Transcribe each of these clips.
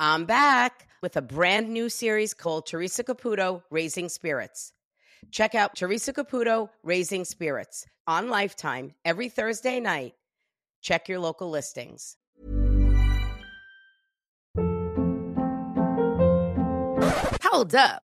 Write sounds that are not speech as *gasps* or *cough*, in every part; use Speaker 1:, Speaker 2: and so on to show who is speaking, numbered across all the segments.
Speaker 1: I'm back with a brand new series called Theresa Caputo Raising Spirits. Check out Theresa Caputo Raising Spirits on Lifetime every Thursday night. Check your local listings.
Speaker 2: Hold up.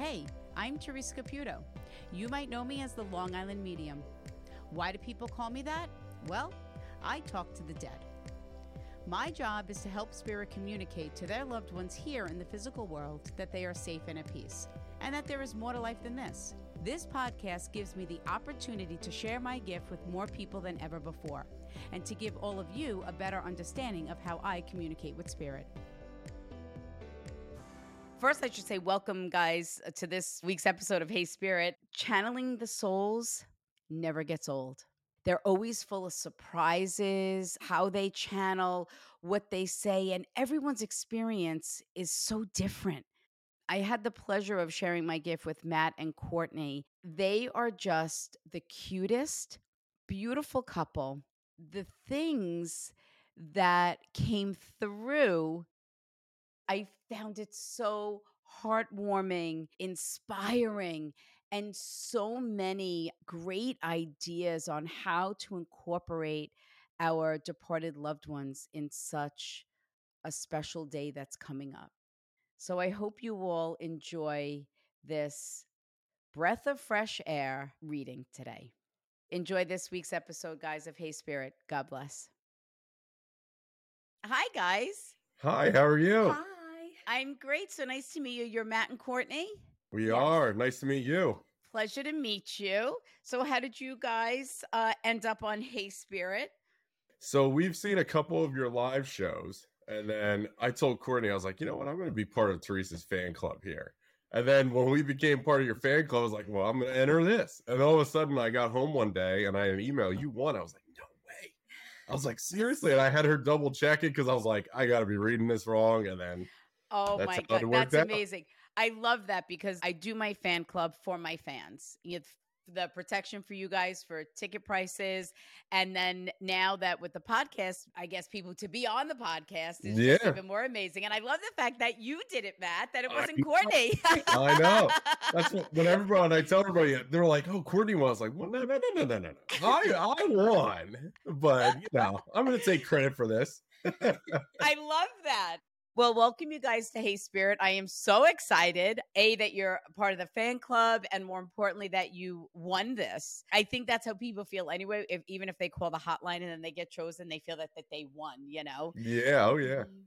Speaker 3: Hey, I'm Theresa Caputo. You might know me as the Long Island Medium. Why do people call me that? Well, I talk to the dead. My job is to help spirit communicate to their loved ones here in the physical world that they are safe and at peace, and that there is more to life than this. This podcast gives me the opportunity to share my gift with more people than ever before, and to give all of you a better understanding of how I communicate with spirit.
Speaker 1: First, I should say, welcome, guys, uh, to this week's episode of Hey Spirit. Channeling the souls never gets old. They're always full of surprises, how they channel, what they say, and everyone's experience is so different. I had the pleasure of sharing my gift with Matt and Courtney. They are just the cutest, beautiful couple. The things that came through, I found it so heartwarming, inspiring, and so many great ideas on how to incorporate our departed loved ones in such a special day that's coming up. So I hope you all enjoy this breath of fresh air reading today. Enjoy this week's episode, guys, of Hey Spirit. God bless. Hi, guys.
Speaker 4: Hi, how are you?
Speaker 1: Hi. I'm great. So nice to meet you. You're Matt and Courtney.
Speaker 4: We yes. are. Nice to meet you.
Speaker 1: Pleasure to meet you. So, how did you guys uh, end up on Hey Spirit?
Speaker 4: So, we've seen a couple of your live shows. And then I told Courtney, I was like, you know what? I'm going to be part of Theresa's fan club here. And then when we became part of your fan club, I was like, well, I'm going to enter this. And all of a sudden, I got home one day and I had an email, you won. I was like, no way. I was like, seriously? And I had her double check it because I was like, I got to be reading this wrong. And then
Speaker 1: Oh That's my god, that's out. amazing. I love that because I do my fan club for my fans. You the protection for you guys for ticket prices. And then now that with the podcast, I guess people to be on the podcast is yeah. even more amazing. And I love the fact that you did it, Matt, that it wasn't I Courtney. *laughs*
Speaker 4: I know. That's what, when everyone, I tell everybody, they're like, oh, Courtney won." I was like, well, no, no, no, no, no, no. I, I won. But, you know, I'm going to take credit for this. *laughs*
Speaker 1: I love that. Well, welcome you guys to Hey Spirit. I am so excited, A, that you're part of the fan club, and more importantly, that you won this. I think that's how people feel anyway. If even if they call the hotline and then they get chosen, they feel that, that they won, you know?
Speaker 4: Yeah. Oh, yeah. Mm-hmm.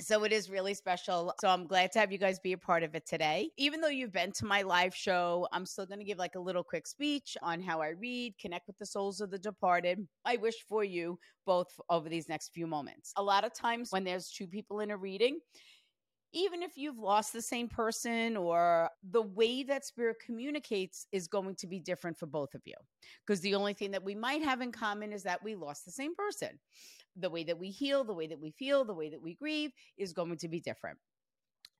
Speaker 1: So it is really special. So I'm glad to have you guys be a part of it today. Even though you've been to my live show, I'm still going to give like a little quick speech on how I read, connect with the souls of the departed. I wish for you both over these next few moments. A lot of times when there's two people in a reading, even if you've lost the same person or the way that spirit communicates is going to be different for both of you. Because the only thing that we might have in common is that we lost the same person the way that we heal, the way that we feel, the way that we grieve is going to be different.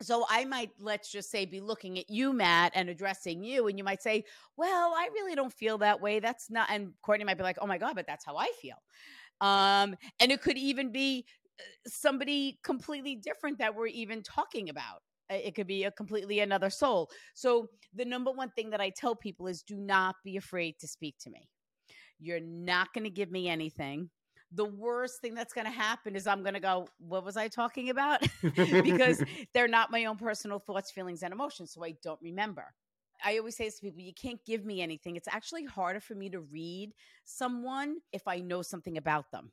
Speaker 1: So I might, let's just say, be looking at you, Matt, and addressing you. And you might say, well, I really don't feel that way. That's not, and Courtney might be like, oh my God, but that's how I feel. Um, and it could even be uh, somebody completely different that we're even talking about. It could be a completely another soul. So the number one thing that I tell people is do not be afraid to speak to me. You're not going to give me anything the worst thing that's going to happen is I'm going to go, what was I talking about? *laughs* because *laughs* they're not my own personal thoughts, feelings, and emotions. So I don't remember. I always say this to people you can't give me anything. It's actually harder for me to read someone if I know something about them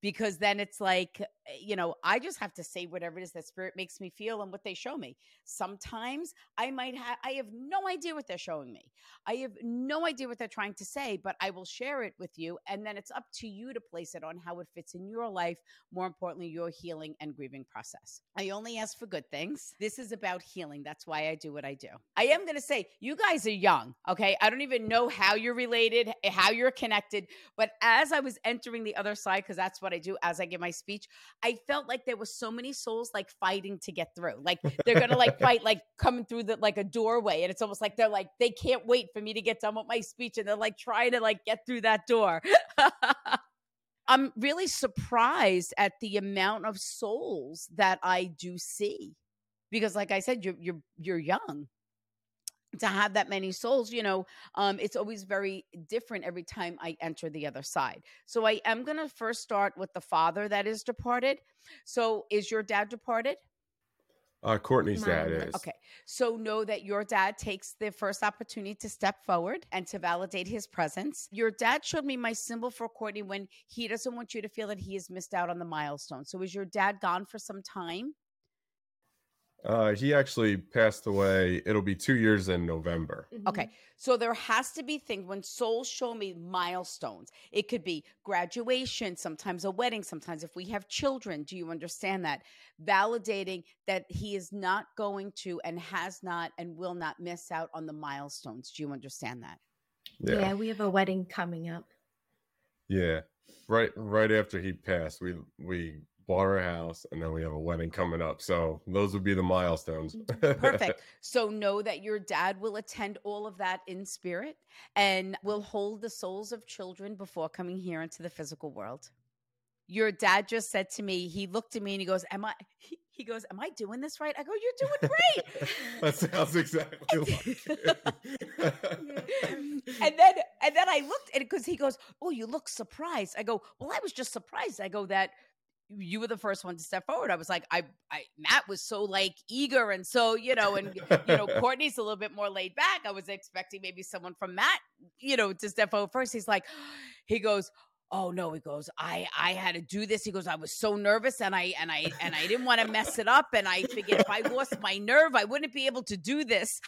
Speaker 1: because then it's like, Eh, you know, I just have to say whatever it is that spirit makes me feel and what they show me. Sometimes I might have, I have no idea what they're showing me. I have no idea what they're trying to say, but I will share it with you. And then it's up to you to place it on how it fits in your life. More importantly, your healing and grieving process. I only ask for good things. This is about healing. That's why I do what I do. I am going to say, you guys are young, okay? I don't even know how you're related, how you're connected. But as I was entering the other side, because that's what what I do as I give my speech, I felt like there was so many souls like fighting to get through. Like *laughs* they're gonna like fight like coming through the like a doorway. And it's almost like they're like, they can't wait for me to get done with my speech and they're like trying to like get through that door. *laughs* I'm really surprised at the amount of souls that I do see. Because like I said, you're you're you're young to have that many souls you know um it's always very different every time i enter the other side so i am going to first start with the father that is departed so is your dad departed
Speaker 4: uh, Courtney's dad is.
Speaker 1: Okay. So know that your dad takes the first opportunity to step forward and to validate his presence. Your dad showed me my symbol for Courtney when he doesn't want you to feel that he has missed out on the milestone. So is your dad gone for some time?
Speaker 4: Uh, he actually passed away. It'll be two years in November.
Speaker 1: Mm-hmm. Okay. So there has to be things when souls show me milestones. It could be graduation, sometimes a wedding, sometimes if we have children. Do you understand that? Validating that he is not going to and has not and will not miss out on the milestones. Do you understand that?
Speaker 5: Yeah, yeah we have a wedding coming up.
Speaker 4: Yeah. Right right after he passed, we we bought our house, and then we have a wedding coming up. So those would be the milestones.
Speaker 1: Mm-hmm. *laughs* Perfect. So know that your dad will attend all of that in spirit and will hold the souls of children before coming here into the physical world. Your dad just said to me, he looked at me and he goes, Am I he, he goes, Am I doing this right? I go, You're doing great. *laughs*
Speaker 4: that sounds exactly *laughs* like
Speaker 1: and then and then I looked at it because he goes, Oh, you look surprised. I go, Well, I was just surprised. I go that you were the first one to step forward. I was like, I, I, Matt was so like eager and so, you know, and you know, *laughs* Courtney's a little bit more laid back. I was expecting maybe someone from Matt, you know, to step forward first. He's like, *gasps* he goes, oh no he goes i i had to do this he goes i was so nervous and i and i and i didn't want to mess it up and i figured if i lost my nerve i wouldn't be able to do this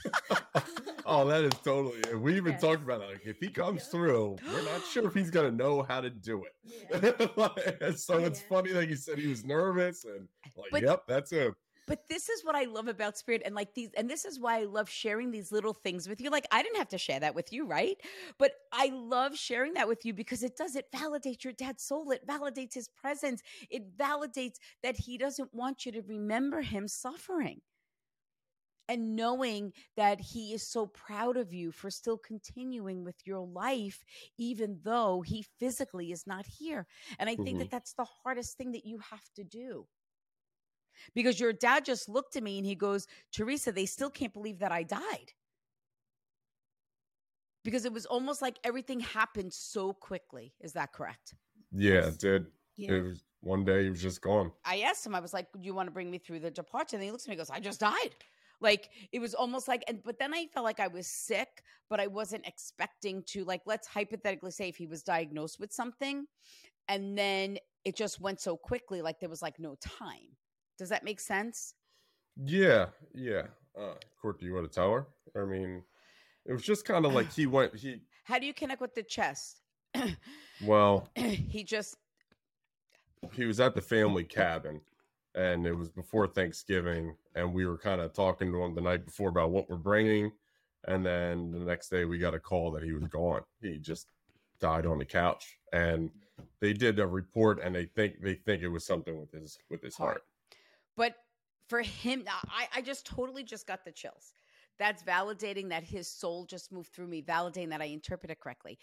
Speaker 1: *laughs*
Speaker 4: oh that is totally eh, we even yes. talked about it like if he comes through we're not sure if he's gonna know how to do it yeah. *laughs* so yeah. it's funny that he said he was nervous and like but, yep that's him
Speaker 1: but this is what I love about spirit and like these and this is why I love sharing these little things with you. Like I didn't have to share that with you, right? But I love sharing that with you because it does it validate your dad's soul. It validates his presence. It validates that he doesn't want you to remember him suffering and knowing that he is so proud of you for still continuing with your life even though he physically is not here and i think mm-hmm. that that's the hardest thing that you have to do because your dad just looked at me and he goes, Theresa, they still can't believe that I died. Because it was almost like everything happened so quickly. Is that correct?
Speaker 4: Yeah, it did. Yeah. It was one day he was just gone.
Speaker 1: I asked him, I was like, Do you want to bring me through the departure? And he looks at me and goes, I just died. Like it was almost like, and but then I felt like I was sick, but I wasn't expecting to, like, let's hypothetically say if he was diagnosed with something and then it just went so quickly, like there was like no time. Does that make sense?
Speaker 4: Yeah, yeah. Uh, Court, do you want to tell her? I mean, it was just kind of like he went. He. *sighs*
Speaker 1: How do you connect with the chest? *clears throat*
Speaker 4: well,
Speaker 1: he just.
Speaker 4: He was at the family cabin, and it was before Thanksgiving, and we were kind of talking to him the night before about what we're bringing, and then the next day we got a call that he was gone. He just died on the couch, and they did a report, and they think they think it was something with his with his heart. heart.
Speaker 1: But for him, I, I just totally just got the chills. That's validating that his soul just moved through me, validating that I interpreted correctly.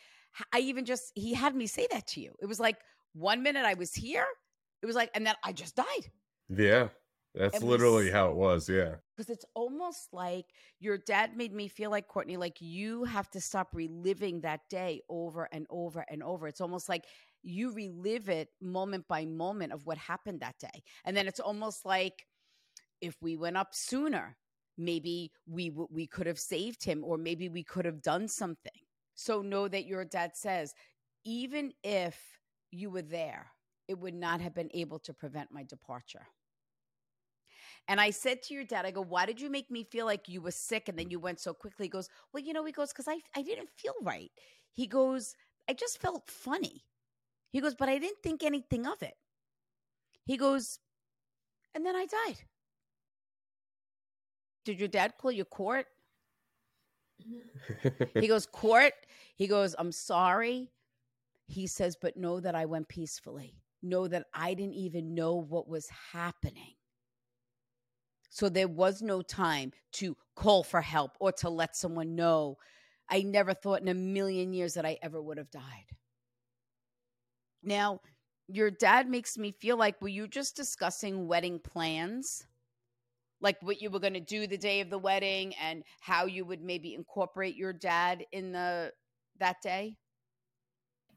Speaker 1: I even just, he had me say that to you. It was like one minute I was here, it was like, and then I just died.
Speaker 4: Yeah. That's literally how it was. Yeah.
Speaker 1: Because it's almost like your dad made me feel like, Courtney, like you have to stop reliving that day over and over and over. It's almost like you relive it moment by moment of what happened that day. And then it's almost like if we went up sooner, maybe we we could have saved him or maybe we could have done something. So know that your dad says even if you were there, it would not have been able to prevent my departure. And I said to your dad, I go, why did you make me feel like you were sick and then you went so quickly? He goes, well, you know, he goes, because I, I didn't feel right. He goes, I just felt funny. He goes, but I didn't think anything of it. He goes, and then I died. Did your dad call you court? *laughs* he goes, Court. He goes, I'm sorry. He says, but know that I went peacefully. Know that I didn't even know what was happening. So there was no time to call for help or to let someone know. I never thought in a million years that I ever would have died. Now, your dad makes me feel like were you just discussing wedding plans? Like what you were going to do the day of the wedding and how you would maybe incorporate your dad in the that day?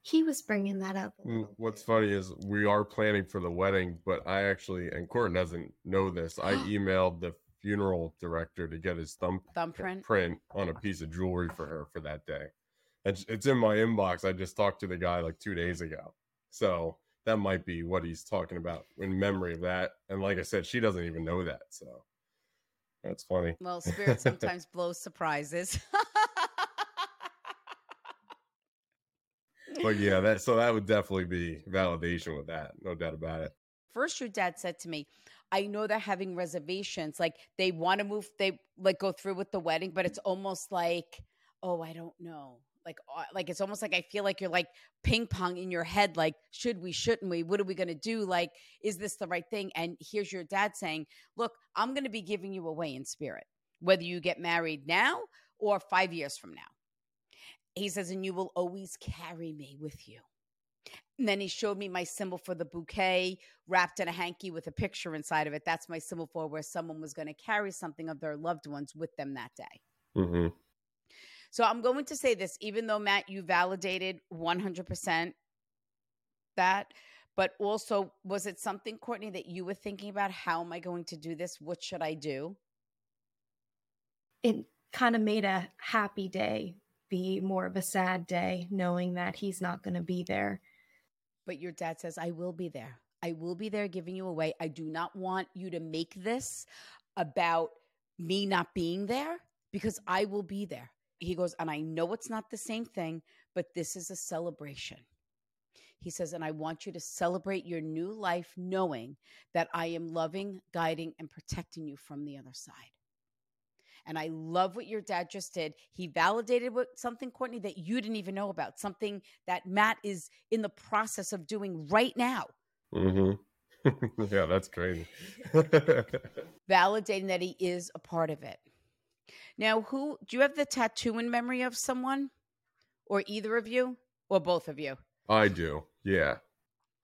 Speaker 5: He was bringing that up.
Speaker 4: What's funny is we are planning for the wedding, but I actually, and Courtney doesn't know this. I *gasps* emailed the funeral director to get his thumb
Speaker 1: thumbprint
Speaker 4: print on a piece of jewelry for her for that day. And it's in my inbox. I just talked to the guy like two days ago. So that might be what he's talking about in memory of that. And like I said, she doesn't even know that. So that's funny.
Speaker 1: Well, spirit sometimes blows surprises.
Speaker 4: but yeah, that so that would definitely be validation with that, no doubt about it.
Speaker 1: First, your dad said to me, I know they're having reservations. Like they want to move, they like go through with the wedding, but it's almost like, oh, I don't know. Like, like it's almost like I feel like you're like ping pong in your head. Like, should we? Shouldn't we? What are we going to do? Like, is this the right thing? And here's your dad saying, "Look, I'm going to be giving you away in spirit, whether you get married now or five years from now." He says, and you will always carry me with you. And then he showed me my symbol for the bouquet wrapped in a hanky with a picture inside of it. That's my symbol for where someone was going to carry something of their loved ones with them that day.
Speaker 4: Mm-hmm.
Speaker 1: So I'm going to say this, even though Matt, you validated 100% that, but also was it something, Courtney, that you were thinking about? How am I going to do this? What should I do?
Speaker 5: It kind of made a happy day be more of a sad day knowing that he's not going to be there.
Speaker 1: But your dad says, I will be there. I will be there giving you away. I do not want you to make this about me not being there because I will be there. He goes, and I know it's not the same thing, but this is a celebration. He says, and I want you to celebrate your new life knowing that I am loving, guiding, and protecting you from the other side. And I love what your dad just did. He validated what something, Courtney, that you didn't even know about, something that Matt is in the process of doing right now.
Speaker 4: Mm-hmm. *laughs* yeah, that's crazy. *laughs*
Speaker 1: Validating that he is a part of it. Now, who do you have the tattoo in memory of someone, or either of you, or both of you?
Speaker 4: I do. Yeah.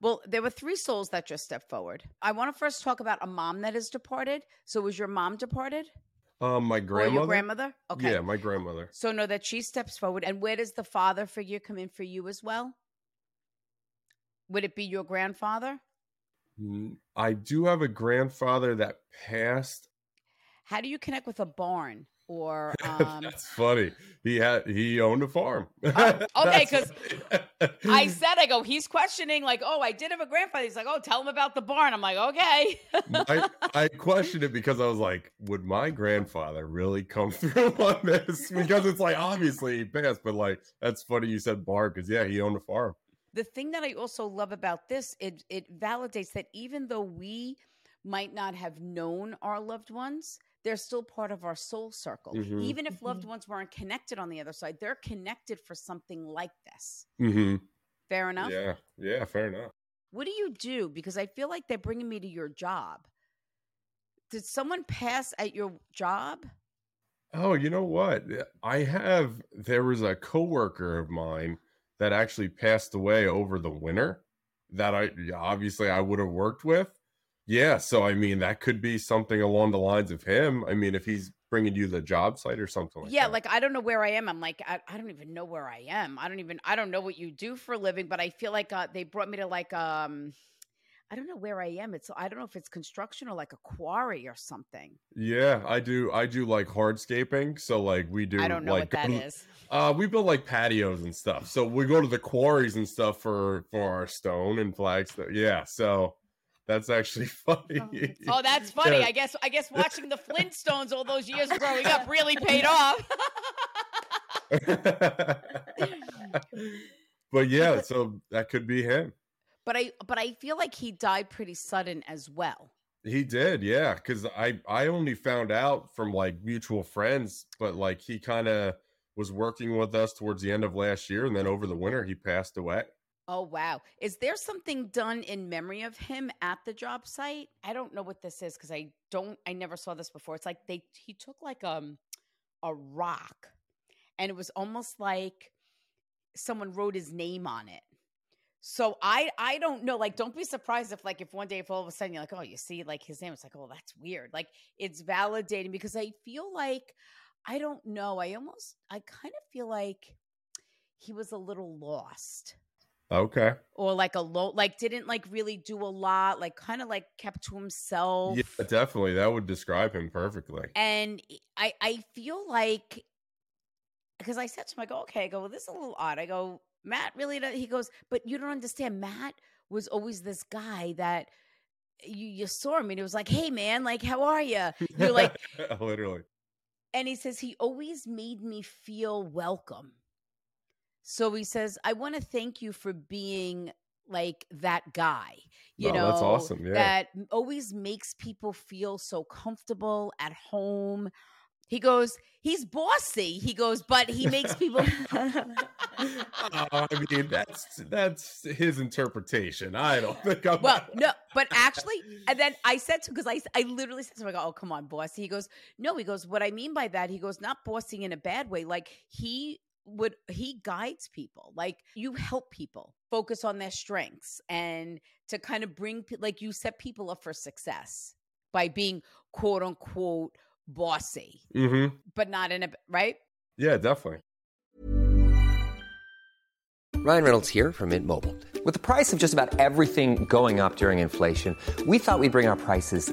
Speaker 1: Well, there were three souls that just stepped forward. I want to first talk about a mom that is departed. So, was your mom departed?
Speaker 4: Um, my grandmother.
Speaker 1: Or your grandmother? Okay.
Speaker 4: Yeah, my grandmother.
Speaker 1: So know that she steps forward. And where does the father figure come in for you as well? Would it be your grandfather?
Speaker 4: I do have a grandfather that passed.
Speaker 1: How do you connect with a barn? Or *laughs* um...
Speaker 4: that's funny. He had he owned a farm.
Speaker 1: Oh, *laughs* okay, because I *laughs* said I go. He's questioning like, oh, I did have a grandfather. He's like, oh, tell him about the barn. I'm like, okay.
Speaker 4: I, I questioned it because I was like, would my grandfather really come through on this? Because it's like obviously he passed, but like that's funny you said barn because yeah, he owned a farm.
Speaker 1: The thing that I also love about this, it it validates that even though we might not have known our loved ones, they're still part of our soul circle. Mm-hmm. Even if loved mm-hmm. ones weren't connected on the other side, they're connected for something like this.
Speaker 4: Mm-hmm.
Speaker 1: Fair enough?
Speaker 4: Yeah. Yeah, fair enough.
Speaker 1: What do you do? Because I feel like they're bringing me to your job. Did someone pass at your job?
Speaker 4: Oh, you know what? I have, there was a coworker of mine that actually passed away over the winter that I obviously I would have worked with yeah, so I mean that could be something along the lines of him. I mean, if he's bringing you the job site or something like
Speaker 1: yeah,
Speaker 4: that.
Speaker 1: like I don't know where I am. I'm like I, I don't even know where I am. I don't even I don't know what you do for a living, but I feel like uh, they brought me to like um I don't know where I am. It's I don't know if it's construction or like a quarry or something.
Speaker 4: yeah, I do. I do like hardscaping. So like we do.
Speaker 1: I don't know
Speaker 4: like,
Speaker 1: what that
Speaker 4: to-
Speaker 1: is.
Speaker 4: Uh, we build like patios and stuff. So we go to the quarries and stuff for for our stone and flags. Yeah, so that's actually *laughs* funny. *laughs*
Speaker 1: Oh, that's funny.
Speaker 4: Yeah.
Speaker 1: I guess I guess watching the Flintstones all those years *laughs* growing up really paid off.
Speaker 4: but yeah, so that could be him.
Speaker 1: but I but I feel like he died pretty sudden as well.
Speaker 4: He did, yeah. Because I I only found out from like mutual friends, but like he kind of was working with us towards the end of last year, and then over the winter he passed away.
Speaker 1: Oh wow. Is there something done in memory of him at the job site? I don't know what this is because I don't I never saw this before. It's like they he took like um a rock and it was almost like someone wrote his name on it. So I I don't know. Like, don't be surprised if like if one day if all of a sudden you're like, oh, you see like his name, it's like, oh, that's weird. Like it's validating because I feel like I don't know. I almost I kind of feel like he was a little lost
Speaker 4: Okay.
Speaker 1: or like a low like didn't like really do a lot like kind of like kept to himself
Speaker 4: Yeah, definitely. That would describe him perfectly.
Speaker 1: and i i feel like because i said to him i go okay i go well this is a little odd i go matt really does he goes but you don't understand matt was always this guy that you you saw him and it was like hey man like how are you *laughs* you're like
Speaker 4: literally.
Speaker 1: and he says he always made me feel welcome. So he says, I want to thank you for being like that guy, you
Speaker 4: Oh,
Speaker 1: know,
Speaker 4: that's awesome, yeah.
Speaker 1: that always makes people feel so comfortable at home. He goes, he's bossy. He goes, but he makes people. *laughs*
Speaker 4: Oh, I mean, that's that's his interpretation. I don't think I'm.
Speaker 1: well, *laughs* no, but actually, and then I said to because I I literally said to him, I go, oh come on, bossy. He goes, no. He goes, what I mean by that, he goes, not bossing in a bad way. Like he would he guides people like you help people focus on their strengths and to kind of bring like you set people up for success by being quote unquote bossy
Speaker 4: hmm
Speaker 1: but not in a right
Speaker 4: Yeah, definitely.
Speaker 6: Ryan Reynolds here from Mint Mobile. With the price of just about everything going up during inflation, we thought we'd bring our prices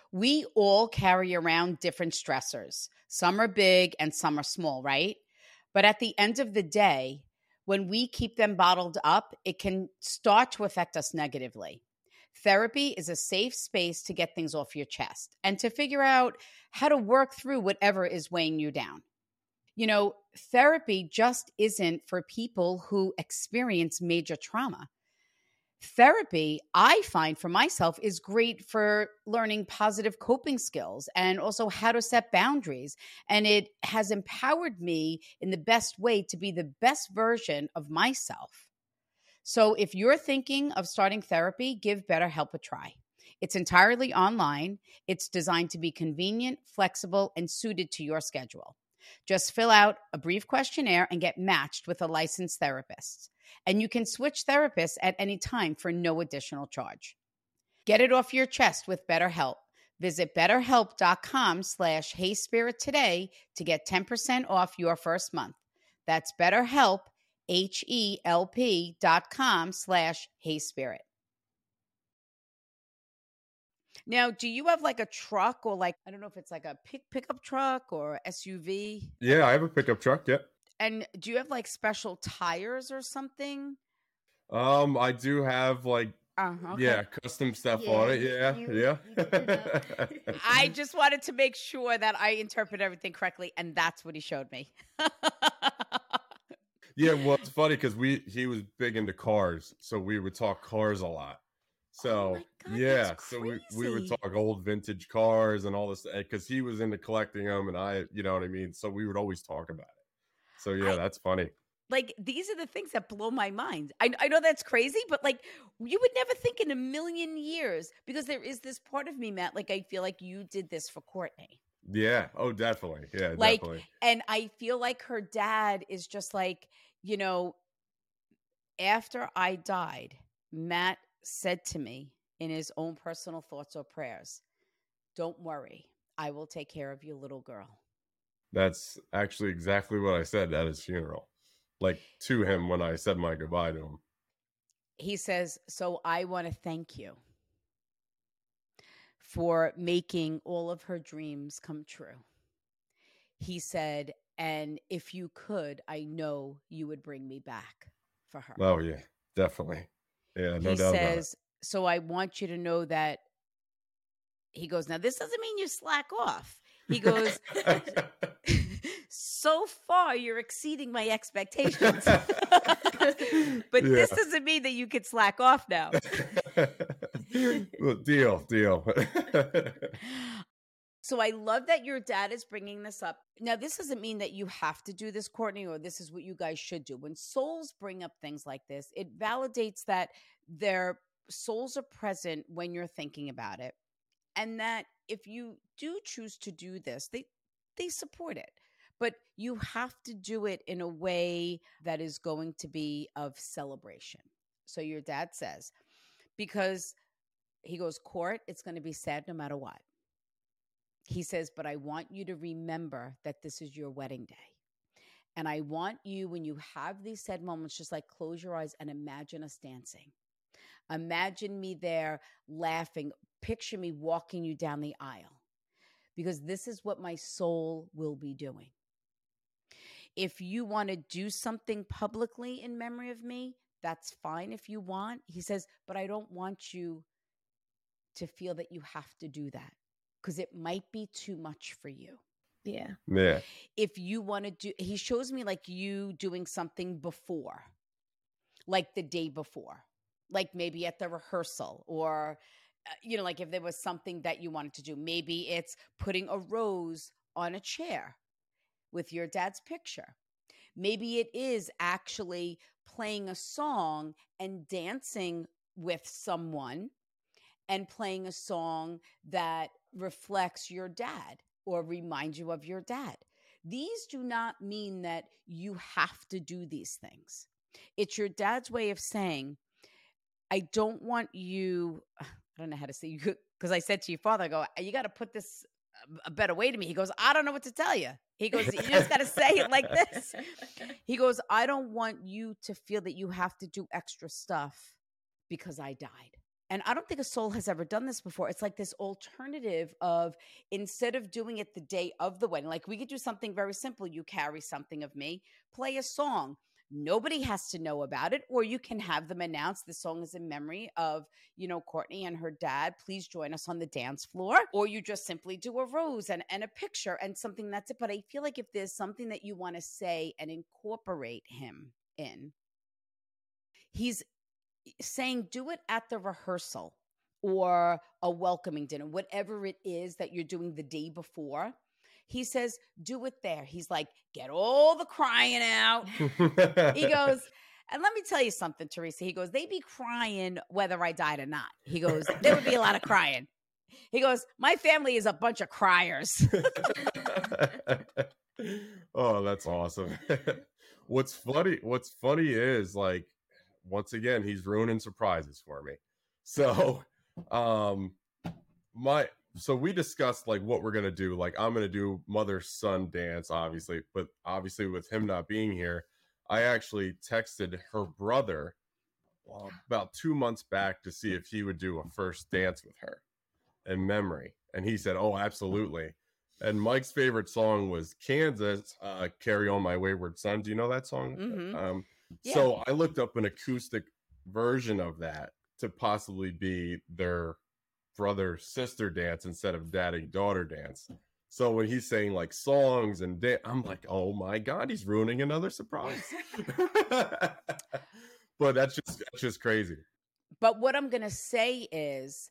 Speaker 1: we all carry around different stressors. Some are big and some are small, right? But at the end of the day, when we keep them bottled up, it can start to affect us negatively. Therapy is a safe space to get things off your chest and to figure out how to work through whatever is weighing you down. You know, therapy just isn't for people who experience major trauma therapy i find for myself is great for learning positive coping skills and also how to set boundaries and it has empowered me in the best way to be the best version of myself. So if you're thinking of starting therapy give betterhelp a try. It's entirely online. It's designed to be convenient flexible and suited to your schedule. Just fill out a brief questionnaire and get matched with a licensed therapist and you can switch therapists at any time for no additional charge. Get it off your chest with BetterHelp. Visit betterhelp.com slash heyspirit today to get 10% off your first month. That's betterhelp, H-E-L-P dot com slash heyspirit. Now, do you have like a truck or like I don't know if it's like a pick pickup truck or SUV?
Speaker 4: Yeah, I have a pickup truck. Yeah.
Speaker 1: And do you have like special tires or something?
Speaker 4: Um, I do have like
Speaker 1: Uh, okay.
Speaker 4: yeah, custom stuff on it. Yeah,
Speaker 5: you-
Speaker 4: yeah.
Speaker 5: you *laughs*
Speaker 1: I just wanted to make sure that I interpret everything correctly, and that's what he showed me. *laughs*
Speaker 4: yeah, well, it's funny because we he was big into cars, so we would talk cars a lot. So
Speaker 1: Oh God,
Speaker 4: yeah, so we, we would talk old vintage cars and all this because he was into collecting them, and I, you know what I mean. So we would always talk about it. So yeah,
Speaker 1: I-
Speaker 4: that's funny.
Speaker 1: like these are the things that blow my mind. I, I know that's crazy, but like you would never think in a million years because there is this part of me, Matt. Like I feel like you did this for Courtney.
Speaker 4: Yeah. Oh, definitely. Yeah,
Speaker 1: Like,
Speaker 4: definitely.
Speaker 1: And I feel like her dad is just like, you know, after I died, Matt said to me in his own personal thoughts or prayers, Don't worry, I will take care of you, little girl.
Speaker 4: That's actually exactly what I said at his funeral, like to him when I said my goodbye to him.
Speaker 1: He says, So I want to thank you for making all of her dreams come true. He said, And if you could, I know you would bring me back for her.
Speaker 4: Oh yeah, definitely. Yeah, no
Speaker 1: he
Speaker 4: doubt
Speaker 1: says, So I want you to know that. He goes, Now, this doesn't mean you slack off. He goes. *laughs* So far, you're exceeding my expectations. *laughs* but this doesn't mean that you could slack off now.
Speaker 4: Well, deal, deal. *laughs*
Speaker 1: So I love that your dad is bringing this up. Now, this doesn't mean that you have to do this, Courtney, or this is what you guys should do. When souls bring up things like this, it validates that their souls are present when you're thinking about it. And that if you do choose to do this, they they support it. But you have to do it in a way that is going to be of celebration. So your dad says, because he goes, Court, it's going to be sad no matter what. He says, but I want you to remember that this is your wedding day. And I want you, when you have these sad moments, just like close your eyes and imagine us dancing. Imagine me there laughing. Picture me walking you down the aisle because this is what my soul will be doing. If you want to do something publicly in memory of me, that's fine if you want. He says, but I don't want you to feel that you have to do that because it might be too much for you.
Speaker 5: Yeah.
Speaker 4: yeah.
Speaker 1: If you want to do, he shows me like you doing something before, like the day before, like maybe at the rehearsal or, Uh, you know, like if there was something that you wanted to do. Maybe it's putting a rose on a chair with your dad's picture. Maybe it is actually playing a song and dancing with someone and playing a song that reflects your dad or reminds you of your dad. These do not mean that you have to do these things. It's your dad's way of saying, I don't want you, I don't know how to say *laughs* you, because I said to your father, I go, you got to put this um, a better way to me. He goes, I don't know what to tell you. He goes, you just got to say it like this. *laughs* He goes, I don't want you to feel that you have to do extra stuff because I died. And I don't think a soul has ever done this before. It's like this alternative of instead of doing it the day of the wedding, like we could do something very simple. You carry something of me, play a song. Nobody has to know about it, or you can have them announce the song is in memory of, you know, Courtney and her dad. Please join us on the dance floor. Or you just simply do a rose and, and a picture and something that's it. But I feel like if there's something that you want to say and incorporate him in, he's saying do it at the rehearsal or a welcoming dinner, whatever it is that you're doing the day before. He says, do it there. He's like, get all the crying out. He goes, *laughs* and let me tell you something, Theresa. He goes, "They'd be crying whether I died or not. He goes, there would be a lot of crying. He goes, my family is a bunch of criers. *laughs*
Speaker 4: oh, that's awesome. *laughs* what's funny, what's funny is like once again, he's ruining surprises for me. So, um my so we discussed like what we're gonna do. Like I'm gonna do mother son dance, obviously, but obviously with him not being here, I actually texted her brother uh, about two months back to see if he would do a first dance with her. in memory. And he said, Oh, absolutely. And Mike's favorite song was Kansas, uh, Carry On My Wayward Son. Do you know that song?
Speaker 1: Mhm.
Speaker 4: Um,
Speaker 1: Yeah.
Speaker 4: So I looked up an acoustic version of that to possibly be their brother sister dance instead of daddy daughter dance. So when he's saying like songs and da- I'm like, oh my god, he's ruining another surprise. *laughs* but that's just that's just crazy.
Speaker 1: But what I'm to say is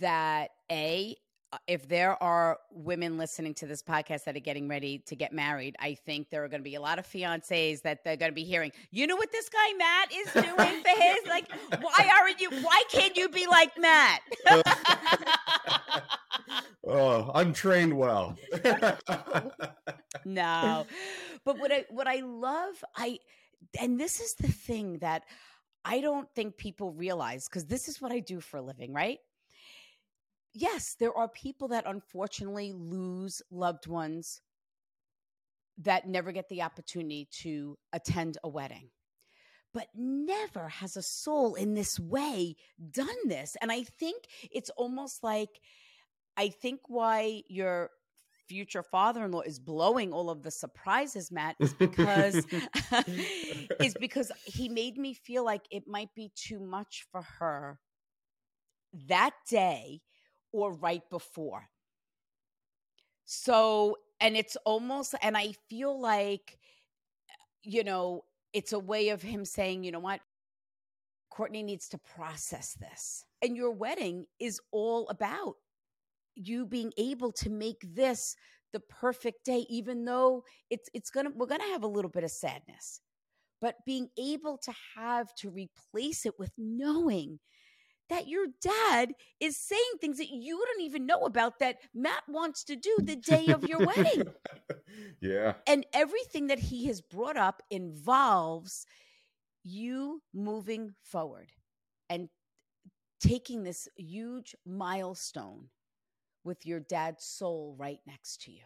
Speaker 1: that A, Uh, if there are women listening to this podcast that are getting ready to get married, I think there are going to be a lot of fiancés that they're going to be hearing, you know what this guy Matt is doing for his? Like, why aren't you, why can't you be like Matt? *laughs*
Speaker 4: oh, I'm trained well. *laughs*
Speaker 1: no. But what I, what I love, I, and this is the thing that I don't think people realize because this is what I do for a living, right? Yes, there are people that unfortunately lose loved ones that never get the opportunity to attend a wedding. But never has a soul in this way done this. And I think it's almost like I think why your future father-in-law is blowing all of the surprises, Matt, is because *laughs* is because he made me feel like it might be too much for her that day or right before. So, and it's almost, and I feel like, you know, it's a way of him saying, you know what? Courtney needs to process this. And your wedding is all about you being able to make this the perfect day, even though it's it's gonna we're gonna have a little bit of sadness. But being able to have to replace it with knowing that your dad is saying things that you don't even know about that Matt wants to do the day of your wedding. *laughs*
Speaker 4: yeah.
Speaker 1: And everything that he has brought up involves you moving forward and taking this huge milestone with your dad's soul right next to you.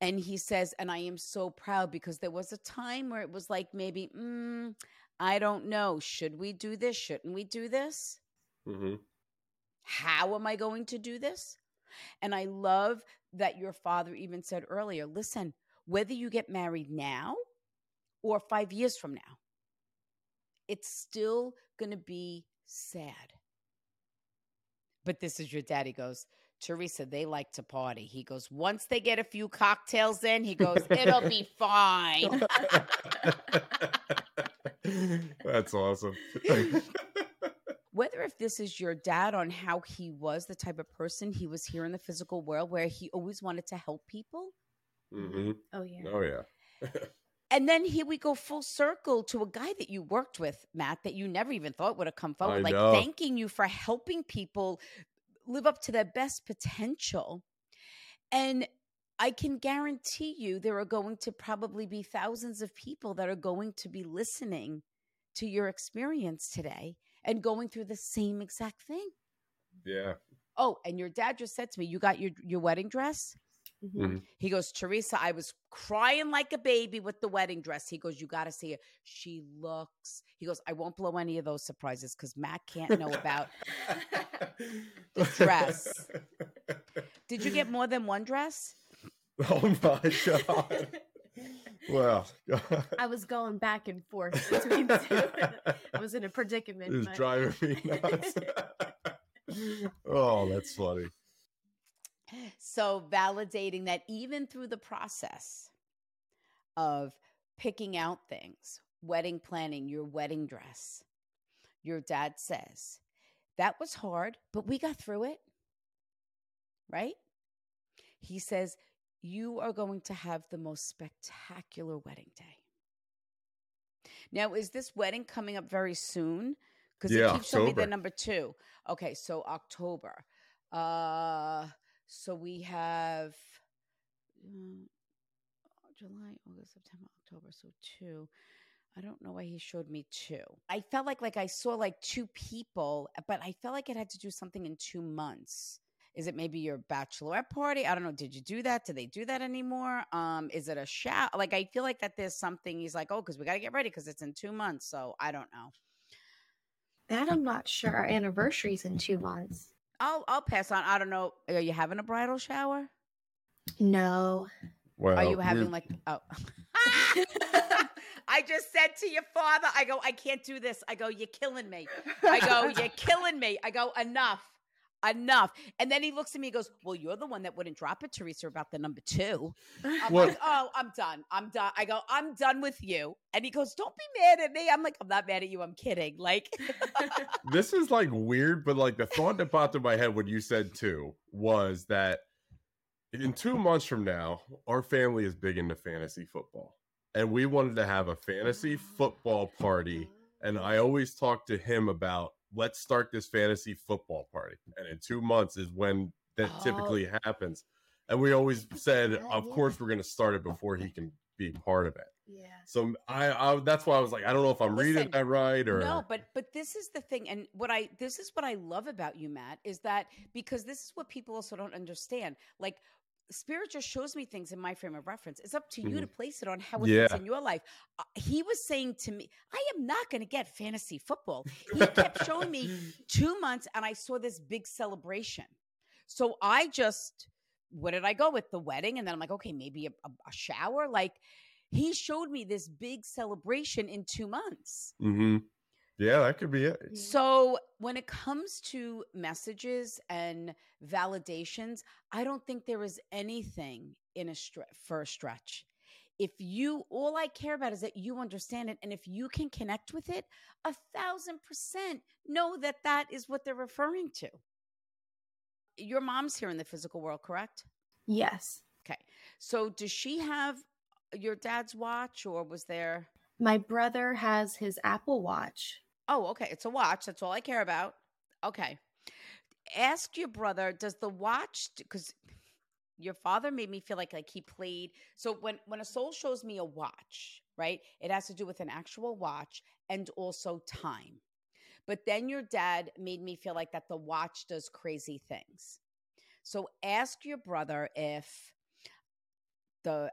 Speaker 1: And he says, and I am so proud because there was a time where it was like maybe, mm, I don't know. Should we do this? Shouldn't we do this?
Speaker 4: hmm
Speaker 1: How am I going to do this? And I love that your father even said earlier listen, whether you get married now or five years from now, it's still going to be sad. But this is your daddy goes, Theresa, they like to party. He goes, once they get a few cocktails in, he goes, it'll be *laughs* fine. *laughs* *laughs*
Speaker 4: That's awesome. *laughs*
Speaker 1: Whether if this is your dad on how he was, the type of person he was here in the physical world, where he always wanted to help people.
Speaker 4: hmm
Speaker 5: Oh yeah.
Speaker 4: Oh yeah. *laughs*
Speaker 1: And then here we go full circle to a guy that you worked with, Matt, that you never even thought would have come forward,
Speaker 4: I
Speaker 1: like
Speaker 4: know.
Speaker 1: thanking you for helping people live up to their best potential. And I can guarantee you there are going to probably be thousands of people that are going to be listening to your experience today and going through the same exact thing.
Speaker 4: Yeah.
Speaker 1: Oh, and your dad just said to me, You got your, your wedding dress?
Speaker 5: Mhm.
Speaker 4: Mhm.
Speaker 1: He goes, Theresa, I was crying like a baby with the wedding dress. He goes, You got to see it. She looks, he goes, I won't blow any of those surprises because Matt can't know about. *laughs* the dress. Did you get more than one dress? *laughs*
Speaker 4: oh my god. Well, *laughs*
Speaker 5: I was going back and forth between the two. I was in a predicament.
Speaker 4: it's
Speaker 5: but-
Speaker 4: driving me *laughs* nuts. oh, that's funny.
Speaker 1: So, validating that even through the process of picking out things, wedding planning, your wedding dress, your dad says, that was hard, but we got through it. Right? He says, you are going to have the most spectacular wedding day. Now, is this wedding coming up very soon? Because
Speaker 4: Yeah,
Speaker 1: it keeps showing me the number two. Okay, so October. Uh, so we have mm, July, August, September, October. So two. I don't know why he showed me two. I felt like like I saw like two people, but I felt like it had to do something in two months. Is it maybe your bachelorette party? I don't know. Did you do that? Do they do that anymore? Um, is it a shout? Like I feel like that there's something. He's like, oh, because we got to get ready because it's in two months. So I don't know.
Speaker 5: That I'm not sure. Our anniversary's in two months.
Speaker 1: I'll I'll pass on. I don't know. Are you having a bridal shower?
Speaker 5: No.
Speaker 4: Well,
Speaker 1: Are you having like oh *laughs* I just said to your father, I go, I can't do this. I go, you're killing me. I go, *laughs* you're killing me. I go, enough. Enough. And then he looks at me and goes, Well, you're the one that wouldn't drop it, Theresa, about the number two. I'm
Speaker 4: What-
Speaker 1: like, Oh, I'm done. I'm done. I go, I'm done with you. And he goes, Don't be mad at me. I'm like, I'm not mad at you. I'm kidding. Like, *laughs*
Speaker 4: this is like weird, but like the thought that popped in my head when you said two was that in two months from now, our family is big into fantasy football. And we wanted to have a fantasy *gasps* football party. And I always talk to him about let's start this fantasy football party. And in two months is when that
Speaker 1: Oh.
Speaker 4: typically happens. And we always said, of course, we're going to start it before he can be part of it.
Speaker 5: Yeah.
Speaker 4: So I, I that's why I was like, I don't know if I'm reading
Speaker 1: Listen,
Speaker 4: that right or
Speaker 1: No, but but this is the thing, and what I this is what I love about you, Matt, is that because this is what people also don't understand. Like spirit just shows me things in my frame of reference. It's up to you to place it on how it fits
Speaker 4: Yeah.
Speaker 1: in your life. Uh, he was saying to me, I am not going to get fantasy football. *laughs* He kept showing me two months, and I saw this big celebration. So I just, what did I go with? The wedding, and then I'm like, okay, maybe a, a, a shower. Like he showed me this big celebration in two months.
Speaker 4: hmm Yeah, that could be it.
Speaker 1: So when it comes to messages and validations, I don't think there is anything in a stre- for a stretch. If you, all I care about is that you understand it, and if you can connect with it, a thousand percent know that that is what they're referring to. Your mom's here in the physical world, correct?
Speaker 5: Yes.
Speaker 1: Okay. So does she have your dad's watch, or was there?
Speaker 5: My brother has his Apple Watch.
Speaker 1: Oh, okay. It's a watch. That's all I care about. Okay. Ask your brother, does the watch because your father made me feel like like he played. So when when a soul shows me a watch, right? It has to do with an actual watch and also time. But then your dad made me feel like that the watch does crazy things. So ask your brother if the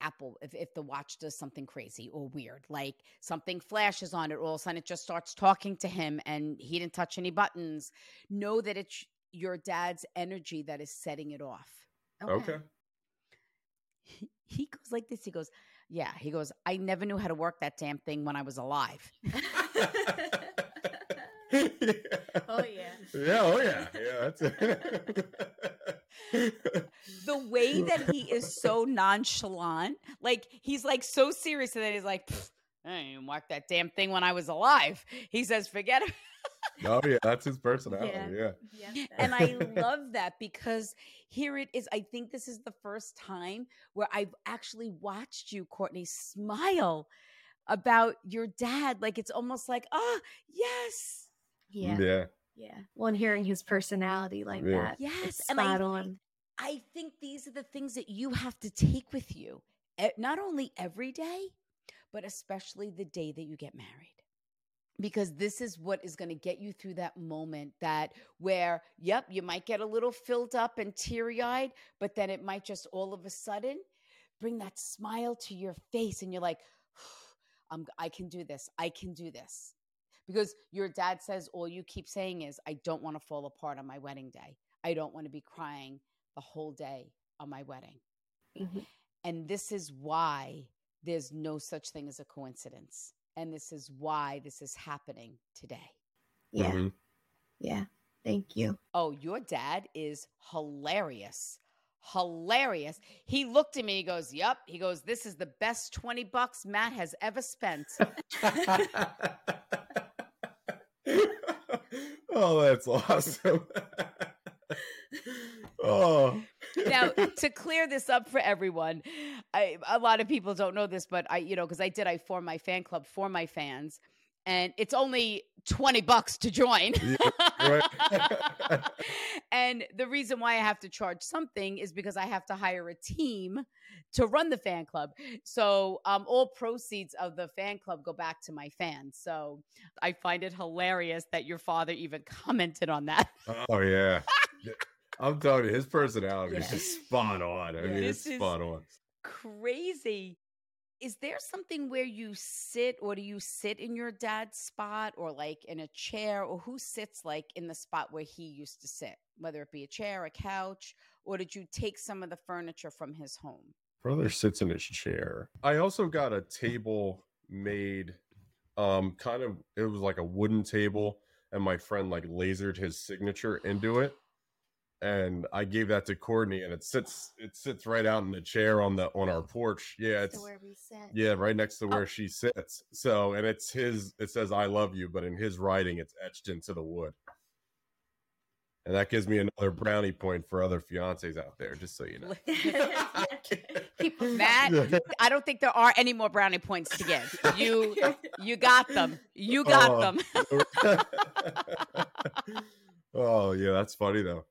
Speaker 1: Apple, if, if the watch does something crazy or weird, like something flashes on it, all of a sudden it just starts talking to him and he didn't touch any buttons, know that it's your dad's energy that is setting it off.
Speaker 4: Okay.
Speaker 1: He, he goes like this. He goes, Yeah. He goes, I never knew how to work that damn thing when I was alive. *laughs* *laughs*
Speaker 5: Oh, yeah.
Speaker 4: Yeah, oh yeah. Yeah, that's it. *laughs*
Speaker 1: the way *laughs* that he is so nonchalant, like he's like so serious, that he's like, I didn't even work that damn thing when I was alive. He says, forget it.
Speaker 4: oh yeah, that's his personality.
Speaker 5: Yeah.
Speaker 4: Yeah. *laughs*
Speaker 1: and I love that because here it is. I think this is the first time where I've actually watched you, Courtney, smile about your dad. Like it's almost like, oh, yes.
Speaker 5: Mm, yeah.
Speaker 4: Yeah.
Speaker 5: Yeah. Well, and hearing his personality like
Speaker 4: Yeah.
Speaker 5: that.
Speaker 1: Yes,
Speaker 5: It's
Speaker 1: and I-
Speaker 5: spot on.
Speaker 1: I think these are the things that you have to take with you, eh, not only every day, but especially the day that you get married. Because this is what is going to get you through that moment that where, yep, you might get a little filled up and teary eyed, but then it might just all of a sudden bring that smile to your face. And you're like, I'm, I can do this. I can do this. Because your dad says all you keep saying is, I don't want to fall apart on my wedding day. I don't want to be crying the whole day on my wedding.
Speaker 5: Mhm.
Speaker 1: And this is why there's no such thing as a coincidence. And this is why this is happening today.
Speaker 5: Yeah.
Speaker 4: Mhm.
Speaker 5: Yeah. Thank you.
Speaker 1: Oh, your dad is hilarious. Hilarious. He looked at me, he goes, Yep. He goes, This is the best 20 bucks Matt has ever spent. *laughs* *laughs* *laughs*
Speaker 4: oh, that's awesome. *laughs* oh.
Speaker 1: now to clear this up for everyone I, a lot of people don't know this but i you know because i did i formed my fan club for my fans and it's only 20 bucks to join
Speaker 4: right. *laughs*
Speaker 1: and the reason why i have to charge something is because i have to hire a team to run the fan club so um, all proceeds of the fan club go back to my fans so i find it hilarious that your father even commented on that
Speaker 4: oh *laughs* yeah. I'm telling you, his personality is just spot on. I
Speaker 1: Yeah.
Speaker 4: mean,
Speaker 1: This
Speaker 4: it's spot on.
Speaker 1: crazy is there something where you sit or do you sit in your dad's spot or like in a chair or who sits like in the spot where he used to sit? Whether it be a chair a couch or did you take some of the furniture from his home?
Speaker 4: Brother sits in his chair. I also got a table made um kind of it was like a wooden table and my friend like lasered his signature into it and I gave that to Courtney and it sits it sits right out in the chair on the on our porch. Yeah, it's
Speaker 5: where we sit.
Speaker 4: yeah, right next to
Speaker 1: Oh.
Speaker 4: where she sits. So and it's his it says I love you, but in his writing it's etched into the wood. And that gives me another brownie point for other fiancés out there, just so you know.
Speaker 5: Keep *laughs* *laughs* *laughs* 'em
Speaker 1: Matt. I don't think there are any more brownie points to give. You you got them. You got
Speaker 4: Oh.
Speaker 1: them.
Speaker 4: oh yeah, that's funny though.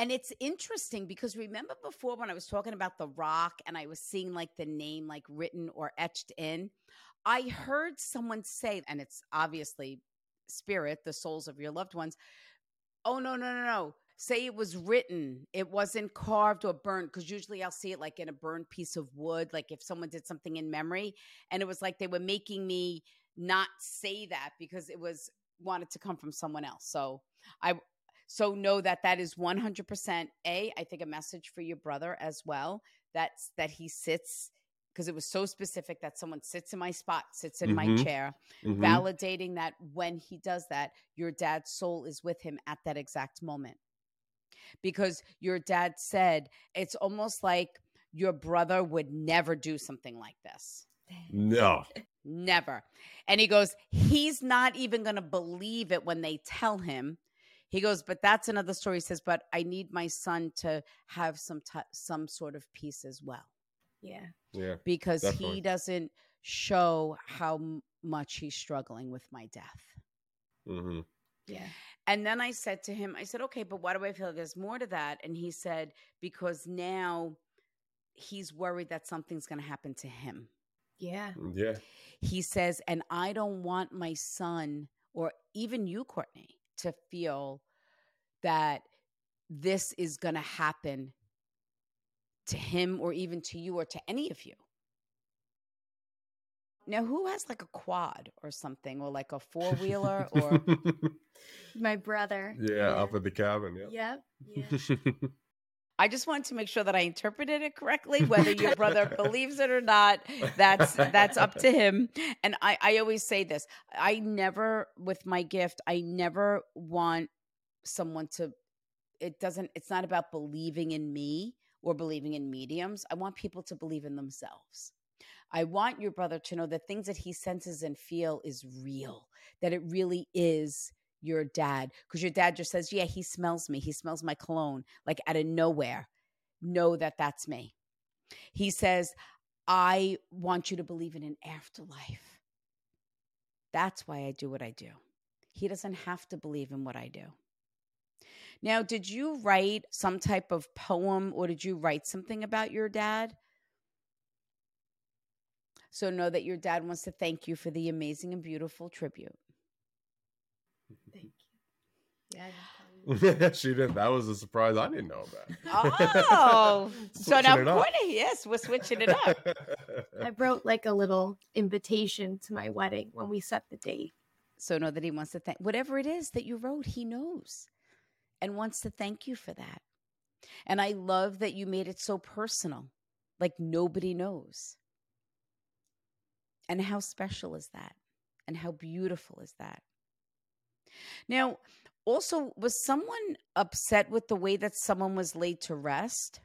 Speaker 1: And it's interesting because remember before when I was talking about The Rock and I was seeing like the name like written or etched in, I heard someone say, and it's obviously spirit, the souls of your loved ones. Oh, no, no, no, no. Say it was written, it wasn't carved or burnt. Because usually I'll see it like in a burned piece of wood, like if someone did something in memory. And it was like they were making me not say that because it was wanted to come from someone else. So I so know that that is 100% a I think a message for your brother as well. That's that he sits because it was so specific that someone sits in my spot, sits in my
Speaker 4: Mhm.
Speaker 1: chair,
Speaker 4: Mhm.
Speaker 1: validating that when he does that, your dad's soul is with him at that exact moment. Because your dad said it's almost like your brother would never do something like this.
Speaker 4: No.
Speaker 1: Never. And he goes, he's not even going to believe it when they tell him. He goes, but that's another story. He says, but I need my son to have some t- some sort of peace as well
Speaker 5: Yeah.
Speaker 4: Yeah.
Speaker 1: because
Speaker 4: Definitely.
Speaker 1: he doesn't show how m- much he's struggling with my death.
Speaker 4: Mm-hmm.
Speaker 5: Yeah.
Speaker 1: And then I said to him, I said, okay, but why do I feel like there's more to that? And he said, because now he's worried that something's going to happen to him.
Speaker 5: Yeah.
Speaker 4: Yeah.
Speaker 1: He says, and I don't want my son or even you, Courtney, to feel that this is going to happen to him or even to you or to any of you. Now, who has like a quad or something or like a four wheeler or *laughs*
Speaker 5: My brother.
Speaker 4: yeah, up at the cabin. Yeah.
Speaker 5: Yep. Yeah. *laughs*
Speaker 1: I just wanted to make sure that I interpreted it correctly. Whether your *laughs* brother believes it or not, that's that's up to him. And I, I always say this: I never, with my gift, I never want someone to. It doesn't. It's not about believing in me or believing in mediums. I want people to believe in themselves. I want your brother to know that things that he senses and feel is real. That it really is your dad because your dad just says, "Yeah, he smells me. He smells my cologne." Like out of nowhere, know that that's me. He says, "I want you to believe in an afterlife." That's why I do what I do. He doesn't have to believe in what I do. Now, did you write some type of poem or did you write something about your dad? So know that your dad wants to thank you for the amazing and beautiful tribute.
Speaker 5: Thank. Yeah. I just tell you. *laughs*
Speaker 4: she did. That was a surprise I didn't know about.
Speaker 1: Oh, *laughs* so now
Speaker 4: Switching.
Speaker 1: Courtney, yes, we're switching it up. *laughs*
Speaker 5: I wrote like a little invitation to my wedding when we set the date.
Speaker 1: So know that he wants to thank whatever it is that you wrote, he knows and wants to thank you for that. And I love that you made it so personal, like nobody knows. And how special is that? And how beautiful is that? Now, also, was someone upset with the way that someone was laid to rest?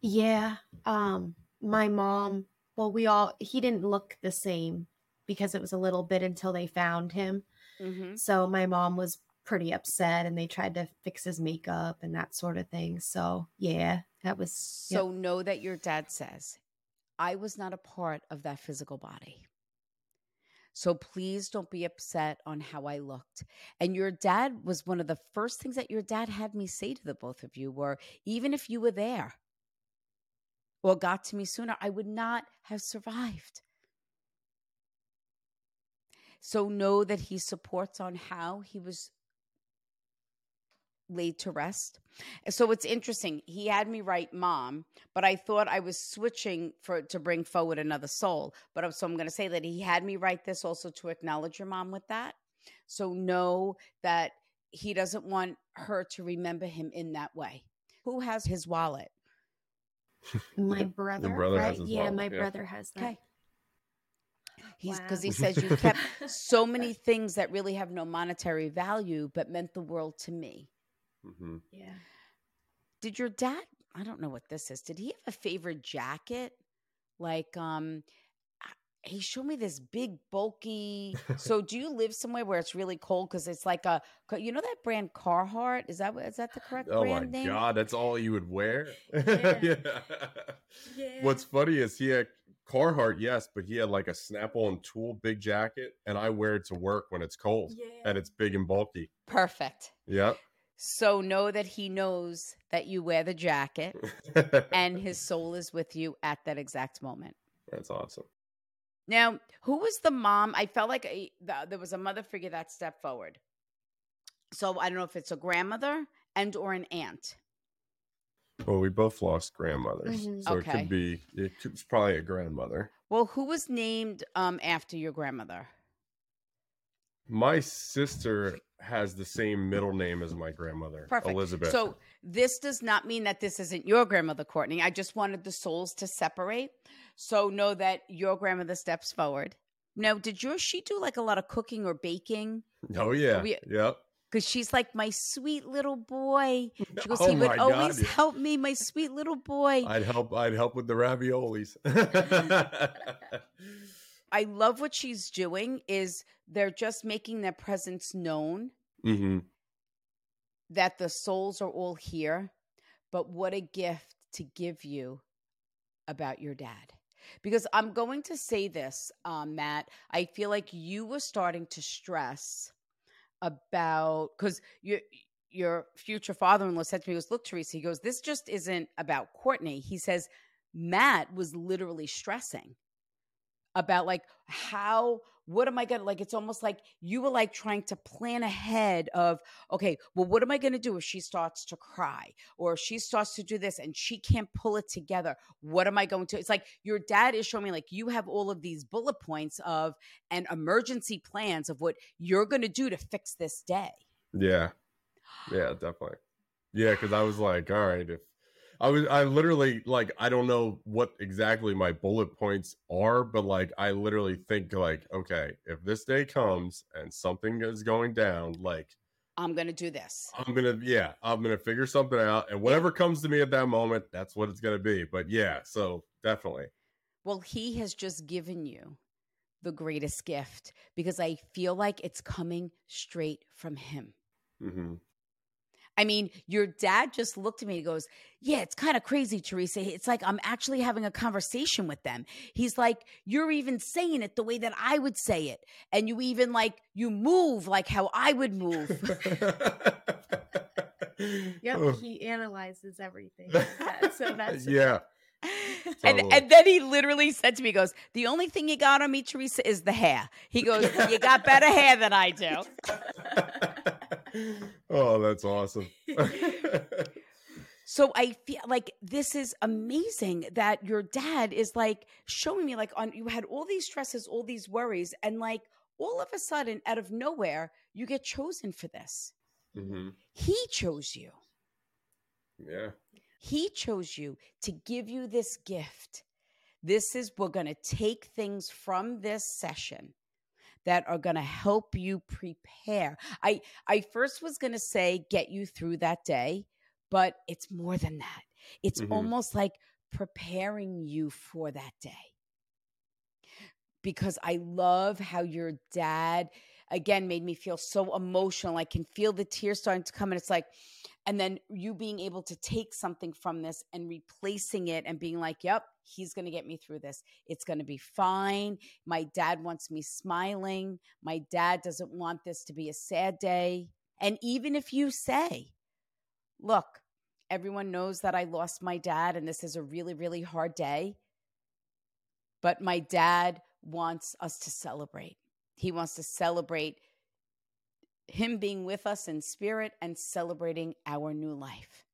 Speaker 5: Yeah. Um, my mom, well, we all he didn't look the same because it was a little bit until they found him.
Speaker 1: Mm-hmm.
Speaker 5: So my mom was pretty upset and they tried to fix his makeup and that sort of thing. So yeah, that was yep.
Speaker 1: So know that your dad says, I was not a part of that physical body. So please don't be upset on how I looked. And your dad was one of the first things that your dad had me say to the both of you were even if you were there or got to me sooner, I would not have survived. So know that he supports on how he was laid to rest. So it's interesting. He had me write mom, but I thought I was switching for to bring forward another soul. But I'm- so I'm going to say that he had me write this also to acknowledge your mom with that. So know that he doesn't want her to remember him in that way. Who has his wallet? *laughs*
Speaker 5: My brother.
Speaker 4: brother has
Speaker 5: right?
Speaker 4: his
Speaker 5: yeah,
Speaker 4: wallet,
Speaker 5: my
Speaker 4: yeah.
Speaker 5: brother has that.
Speaker 1: Okay. He's because
Speaker 5: Wow.
Speaker 1: he says you *laughs* kept so many things that really have no monetary value, but meant the world to me.
Speaker 4: Hmm
Speaker 5: Yeah.
Speaker 1: Did your dad? I don't know what this is. Did he have a favorite jacket? Like, um, he showed me this big bulky. *laughs* so, do you live somewhere where it's really cold? Because it's like a, you know that brand Carhartt. Is that is that the correct brand?
Speaker 4: Oh my
Speaker 1: name?
Speaker 4: god, that's all you would wear. *laughs*
Speaker 5: Yeah.
Speaker 4: yeah. What's funny is he had Carhartt, yes, but he had like a snap-on tool big jacket, and I wear it to work when it's cold and it's big and bulky.
Speaker 1: Perfect.
Speaker 4: Yep.
Speaker 1: So know that he knows that you wear the jacket, and his *laughs* soul is with you at that exact moment.
Speaker 4: that's awesome.
Speaker 1: Now, who was the mom? I felt like a, the, there was a mother figure that stepped forward. So I don't know if it's a grandmother and or an aunt.
Speaker 4: Well, we both lost grandmothers,
Speaker 5: Mhm.
Speaker 4: so it could be it could, it's probably a grandmother.
Speaker 1: Well, who was named um, after your grandmother?
Speaker 4: My sister has the same middle name as my grandmother,
Speaker 1: Perfect.
Speaker 4: Elizabeth.
Speaker 1: So this does not mean that this isn't your grandmother, Courtney. I just wanted the souls to separate. So know that your grandmother steps forward. Now, did your she do like a lot of cooking or baking?
Speaker 4: oh yeah,
Speaker 1: we-
Speaker 4: yep.
Speaker 1: Because she's like my sweet little boy. She goes, *laughs*
Speaker 4: Oh
Speaker 1: he would
Speaker 4: God,
Speaker 1: always
Speaker 4: yeah.
Speaker 1: help me, my sweet little boy.
Speaker 4: I'd help. I'd help with the raviolis. *laughs* *laughs*
Speaker 1: I love what she's doing is they're just making their presence known
Speaker 4: hmm
Speaker 1: that the souls are all here. But what a gift to give you about your dad. Because I'm going to say this, um, Matt. I feel like you were starting to stress about because your your future father-in-law said to me, he goes, look, Theresa, he goes, this just isn't about Courtney. He says, Matt was literally stressing about like how what am i gonna like it's almost like you were like trying to plan ahead of okay well what am i gonna do if she starts to cry or she starts to do this and she can't pull it together? What am i going to it's like your dad is showing me like you have all of these bullet points of and emergency plans of what you're gonna do to fix this day.
Speaker 4: Yeah, yeah, definitely. Yeah, because I was like, all right, if I was, I literally like, I don't know what exactly my bullet points are, but like, I literally think like, okay, if this day comes and something is going down, like,
Speaker 1: i'm gonna do this
Speaker 4: I'm gonna, yeah, I'm gonna figure something out, and whatever comes to me at that moment, that's what it's gonna be. But yeah, so definitely.
Speaker 1: Well, he has just given you the greatest gift because I feel like it's coming straight from him.
Speaker 4: hmm
Speaker 1: I mean, your dad just looked at me and goes, Yeah, it's kind of crazy, Theresa. It's like I'm actually having a conversation with them. He's like, You're even saying it the way that I would say it. And you even like, you move like how I would move. *laughs*
Speaker 5: Yep.
Speaker 4: Oh,
Speaker 5: He analyzes everything. like *laughs* that, so that's
Speaker 4: yeah. *laughs*
Speaker 1: And,
Speaker 4: Totally.
Speaker 1: and then he literally said to me, he goes, The only thing you got on me, Theresa, is the hair. He goes, You got better hair than I do.
Speaker 4: Oh, that's awesome. *laughs*
Speaker 1: So I feel like this is amazing that your dad is like showing me like on you had all these stresses, all these worries, and like all of a sudden, out of nowhere, you get chosen for this.
Speaker 4: hmm
Speaker 1: He chose you.
Speaker 4: Yeah.
Speaker 1: He chose you to give you this gift. This is, we're going to take things from this session that are going to help you prepare. I, I first was going to say, get you through that day, but it's more than that. It's
Speaker 4: Mhm.
Speaker 1: almost like preparing you for that day. Because I love how your dad, again, made me feel so emotional. I can feel the tears starting to come, and it's like, and then you being able to take something from this and replacing it and being like, yep, he's going to get me through this. It's going to be fine. My dad wants me smiling. My dad doesn't want this to be a sad day. And even if you say, look, everyone knows that I lost my dad and this is a really, really hard day, but my dad wants us to celebrate. He wants to celebrate him being with us in spirit and celebrating our new life.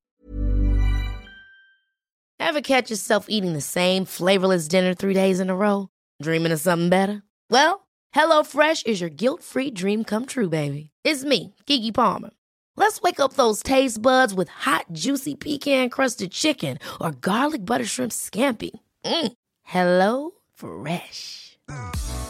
Speaker 2: Ever catch yourself eating the same flavorless dinner three days in a row? Dreaming of something better? Well, HelloFresh is your guilt free dream come true, baby. It's me, Keke Palmer. Let's wake up those taste buds with hot, juicy pecan crusted chicken or garlic butter shrimp scampi. Mm. Hello Fresh.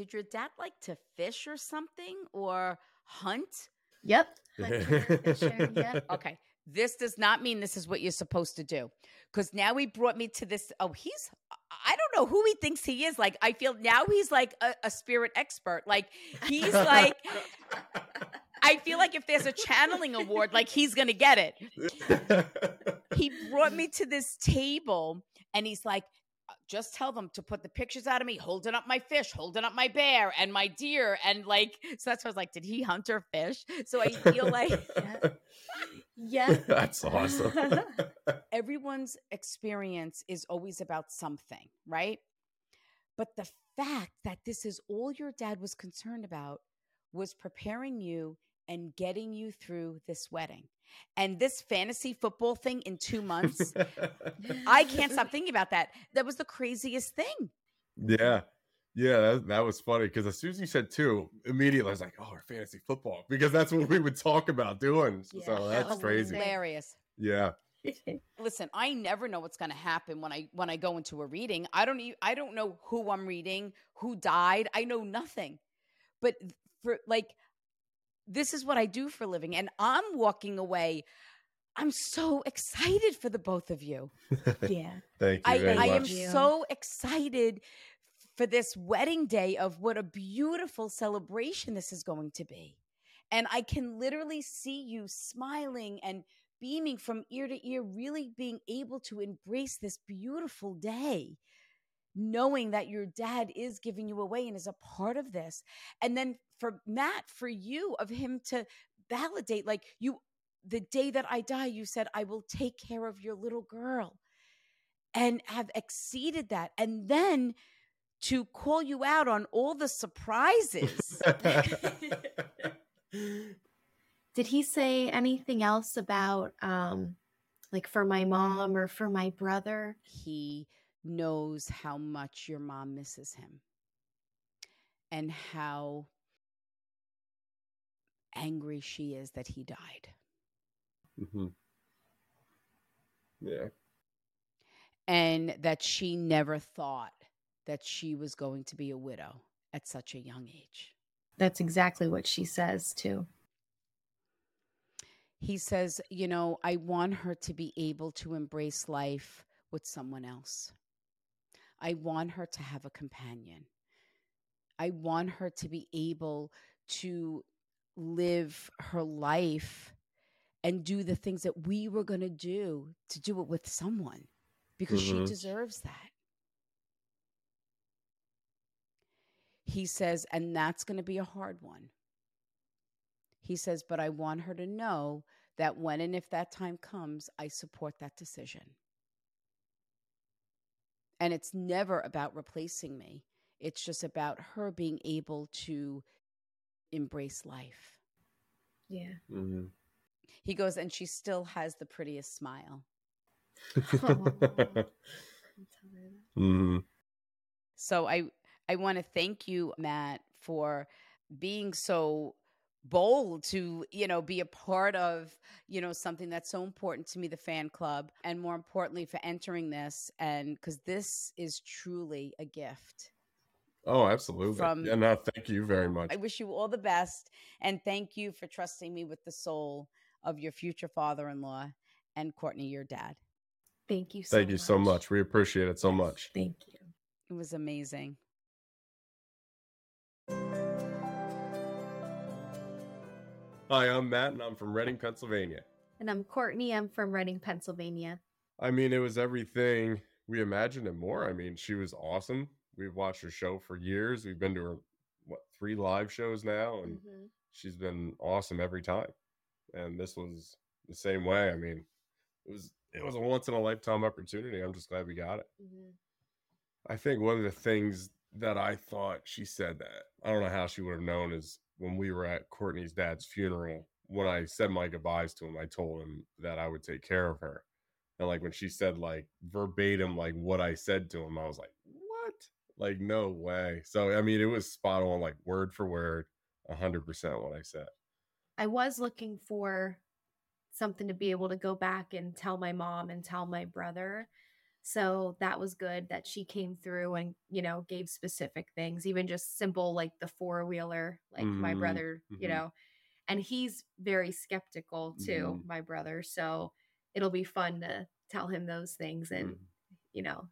Speaker 1: Did your dad like to fish or something or hunt? *laughs*
Speaker 5: Yep.
Speaker 1: Okay. This does not mean this is what you're supposed to do. Because now he brought me to this. Oh, he's, I don't know who he thinks he is. Like, I feel now he's like a, a spirit expert. Like, he's like, *laughs* I feel like if there's a channeling award, like he's going to get it. *laughs* He brought me to this table and he's like, "Uh, just tell them to put the pictures out of me holding up my fish, holding up my bear and my deer. And like, *laughs* so that's why I was like, did he hunt or fish? So I feel like
Speaker 5: Yeah. *laughs*
Speaker 4: That's awesome. *laughs*
Speaker 1: everyone's experience is always about something, right? But the fact that this is all your dad was concerned about was preparing you and getting you through this wedding. And this fantasy football thing in two months, *laughs* I can't stop thinking about that. That was the craziest thing.
Speaker 4: Yeah. Yeah, that, that was funny because as soon as you said two, immediately I was like, oh, our fantasy football, because that's what we would talk about doing. So that's oh, crazy.
Speaker 1: Hilarious.
Speaker 4: Yeah. *laughs*
Speaker 1: Listen, I never know what's going to happen when I when I go into a reading. I don't I don't know who I'm reading, who died. I know nothing. But for like this is what I do for a living and I'm walking away I'm so excited for the both of you. *laughs*
Speaker 5: Yeah.
Speaker 4: Thank you
Speaker 1: I,
Speaker 4: very
Speaker 1: I am
Speaker 4: much.
Speaker 1: so excited for this wedding day of what a beautiful celebration this is going to be. And I can literally see you smiling and beaming from ear to ear, really being able to embrace this beautiful day, knowing that your dad is giving you away and is a part of this. And then for Matt, for you, of him to validate, like you, the day that I die, you said, I will take care of your little girl and have exceeded that. And then to call you out on all the surprises. *laughs*
Speaker 5: Did he say anything else about um like for my mom or for my brother?
Speaker 1: he knows how much your mom misses him and how angry she is that he died.
Speaker 4: hmm Yeah.
Speaker 1: And that she never thought that she was going to be a widow at such a young age.
Speaker 5: That's exactly what she says too.
Speaker 1: He says, You know, I want her to be able to embrace life with someone else. I want her to have a companion. I want her to be able to live her life and do the things that we were going to do to do it with someone because she
Speaker 4: Mhm.
Speaker 1: deserves that. He says, and that's going to be a hard one. He says, but I want her to know that when and if that time comes, I support that decision. And it's never about replacing me, it's just about her being able to embrace life.
Speaker 5: Yeah.
Speaker 4: hmm
Speaker 1: He goes, and she still has the prettiest smile. *laughs*
Speaker 4: hmm
Speaker 1: So I I want to thank you, Matt, for being so bold to you know be a part of you know something that's so important to me the fan club and more importantly for entering this and because this is truly a gift
Speaker 4: Oh, absolutely.
Speaker 1: From-
Speaker 4: yeah, no, thank you very much.
Speaker 1: I wish you all the best and thank you for trusting me with the soul of your future father-in-law and Courtney, your dad.
Speaker 5: Thank you so
Speaker 4: Thank you so much. We appreciate it so
Speaker 5: Yes,
Speaker 4: much.
Speaker 5: Thank you.
Speaker 1: It was amazing.
Speaker 4: Hi, I'm Matt, and I'm from Reading, Pennsylvania.
Speaker 5: And I'm Courtney. I'm from Reading, Pennsylvania.
Speaker 4: I mean, it was everything we imagined and more. I mean, she was awesome. We've watched her show for years. We've been to her what three live shows now, and
Speaker 5: Mhm.
Speaker 4: she's been awesome every time. And this was the same way. I mean, it was it was a once in a lifetime opportunity. I'm just glad we got it.
Speaker 5: Mhm.
Speaker 4: I think one of the things that I thought she said that I don't know how she would have known is when we were at Courtney's dad's funeral. When I said my goodbyes to him, I told him that I would take care of her. And like when she said like verbatim like what I said to him, I was like, "What? Like no way." So I mean, it was spot on, like word for word, a hundred percent what I said.
Speaker 5: I was looking for something to be able to go back and tell my mom and tell my brother. So that was good that she came through and, you know, gave specific things, even just simple like the four wheeler, like my
Speaker 4: Mhm,
Speaker 5: brother, you
Speaker 4: mhm.
Speaker 5: know. And he's very skeptical too,
Speaker 4: Mhm.
Speaker 5: my brother. So it'll be fun to tell him those things and,
Speaker 4: Mhm.
Speaker 5: you know,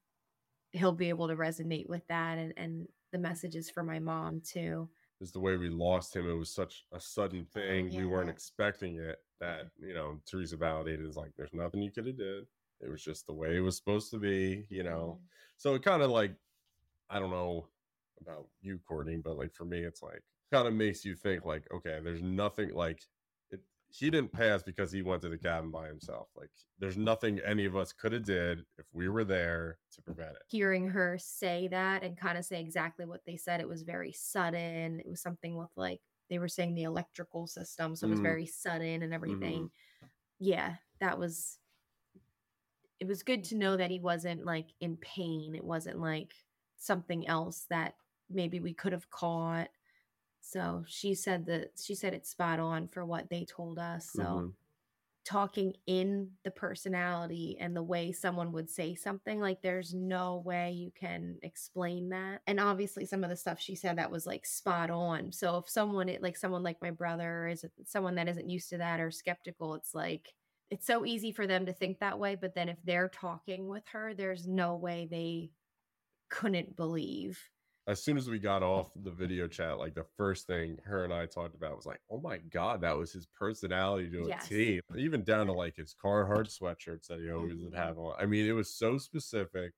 Speaker 5: he'll be able to resonate with that and, and the messages for my mom too.
Speaker 4: Is the way we lost him. It was such a sudden thing. We weren't expecting it. That you know, Theresa validated is like, "There's nothing you could have did. It was just the way it was supposed to be." You know, so it kind of like, I don't know about you, Courtney, but like for me, it's like kind of makes you think like, okay, there's nothing like it. He didn't pass because he went to the cabin by himself. Like, there's nothing any of us could have did if we were there to prevent it.
Speaker 5: hearing her say that and kind of say exactly what they said it was very sudden it was something with like they were saying the electrical system so it was
Speaker 4: Mhm.
Speaker 5: very sudden and everything yeah that was it was good to know that he wasn't like in pain. It wasn't like something else that maybe we could have caught. So she said that she said it's spot on for what they told us. So
Speaker 4: Mhm.
Speaker 5: talking in the personality and the way someone would say something like there's no way you can explain that. And obviously some of the stuff she said that was like spot on. So if someone like someone like my brother is someone that isn't used to that or skeptical it's like it's so easy for them to think that way but then if they're talking with her there's no way they couldn't believe
Speaker 4: as soon as we got off the video chat, like the first thing her and I talked about was like, oh my God, that was his personality to a
Speaker 5: Yes.
Speaker 4: T. Even down to like his Carhartt sweatshirts that he always would
Speaker 5: Mhm.
Speaker 4: have on. I mean, it was so specific.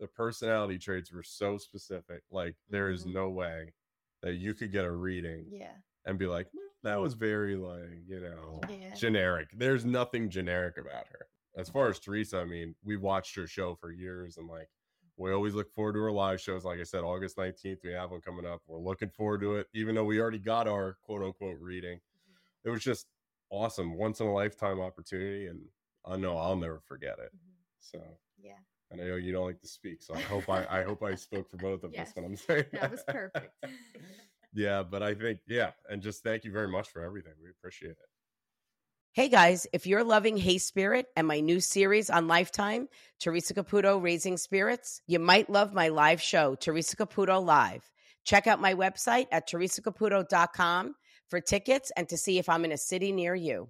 Speaker 4: The personality traits were so specific. Like, there is
Speaker 5: Mhm.
Speaker 4: no way that you could get a reading
Speaker 5: yeah
Speaker 4: and be like, "Mm, that was very, like, you know,
Speaker 5: Yeah.
Speaker 4: generic. There's nothing generic about her. As far as Theresa, I mean, we watched her show for years and like we always look forward to her live shows. Like I said, August 19th, we have one coming up. We're looking forward to it, even though we already got our quote unquote reading. Mm-hmm. It was just awesome, once in a lifetime opportunity. And I know I'll never forget it. Mm-hmm. So
Speaker 5: yeah
Speaker 4: and I know you don't like to speak, so I hope I I hope I *laughs* spoke for both of
Speaker 5: Yes,
Speaker 4: us when I'm saying
Speaker 5: that was perfect. *laughs*
Speaker 4: yeah, but I think yeah, and just thank you very much for everything. We appreciate it.
Speaker 1: Hey guys, if you're loving Hey Spirit and my new series on Lifetime, Theresa Caputo Raising Spirits, you might love my live show, Theresa Caputo Live. Check out my website at theresacaputo.com for tickets and to see if I'm in a city near you.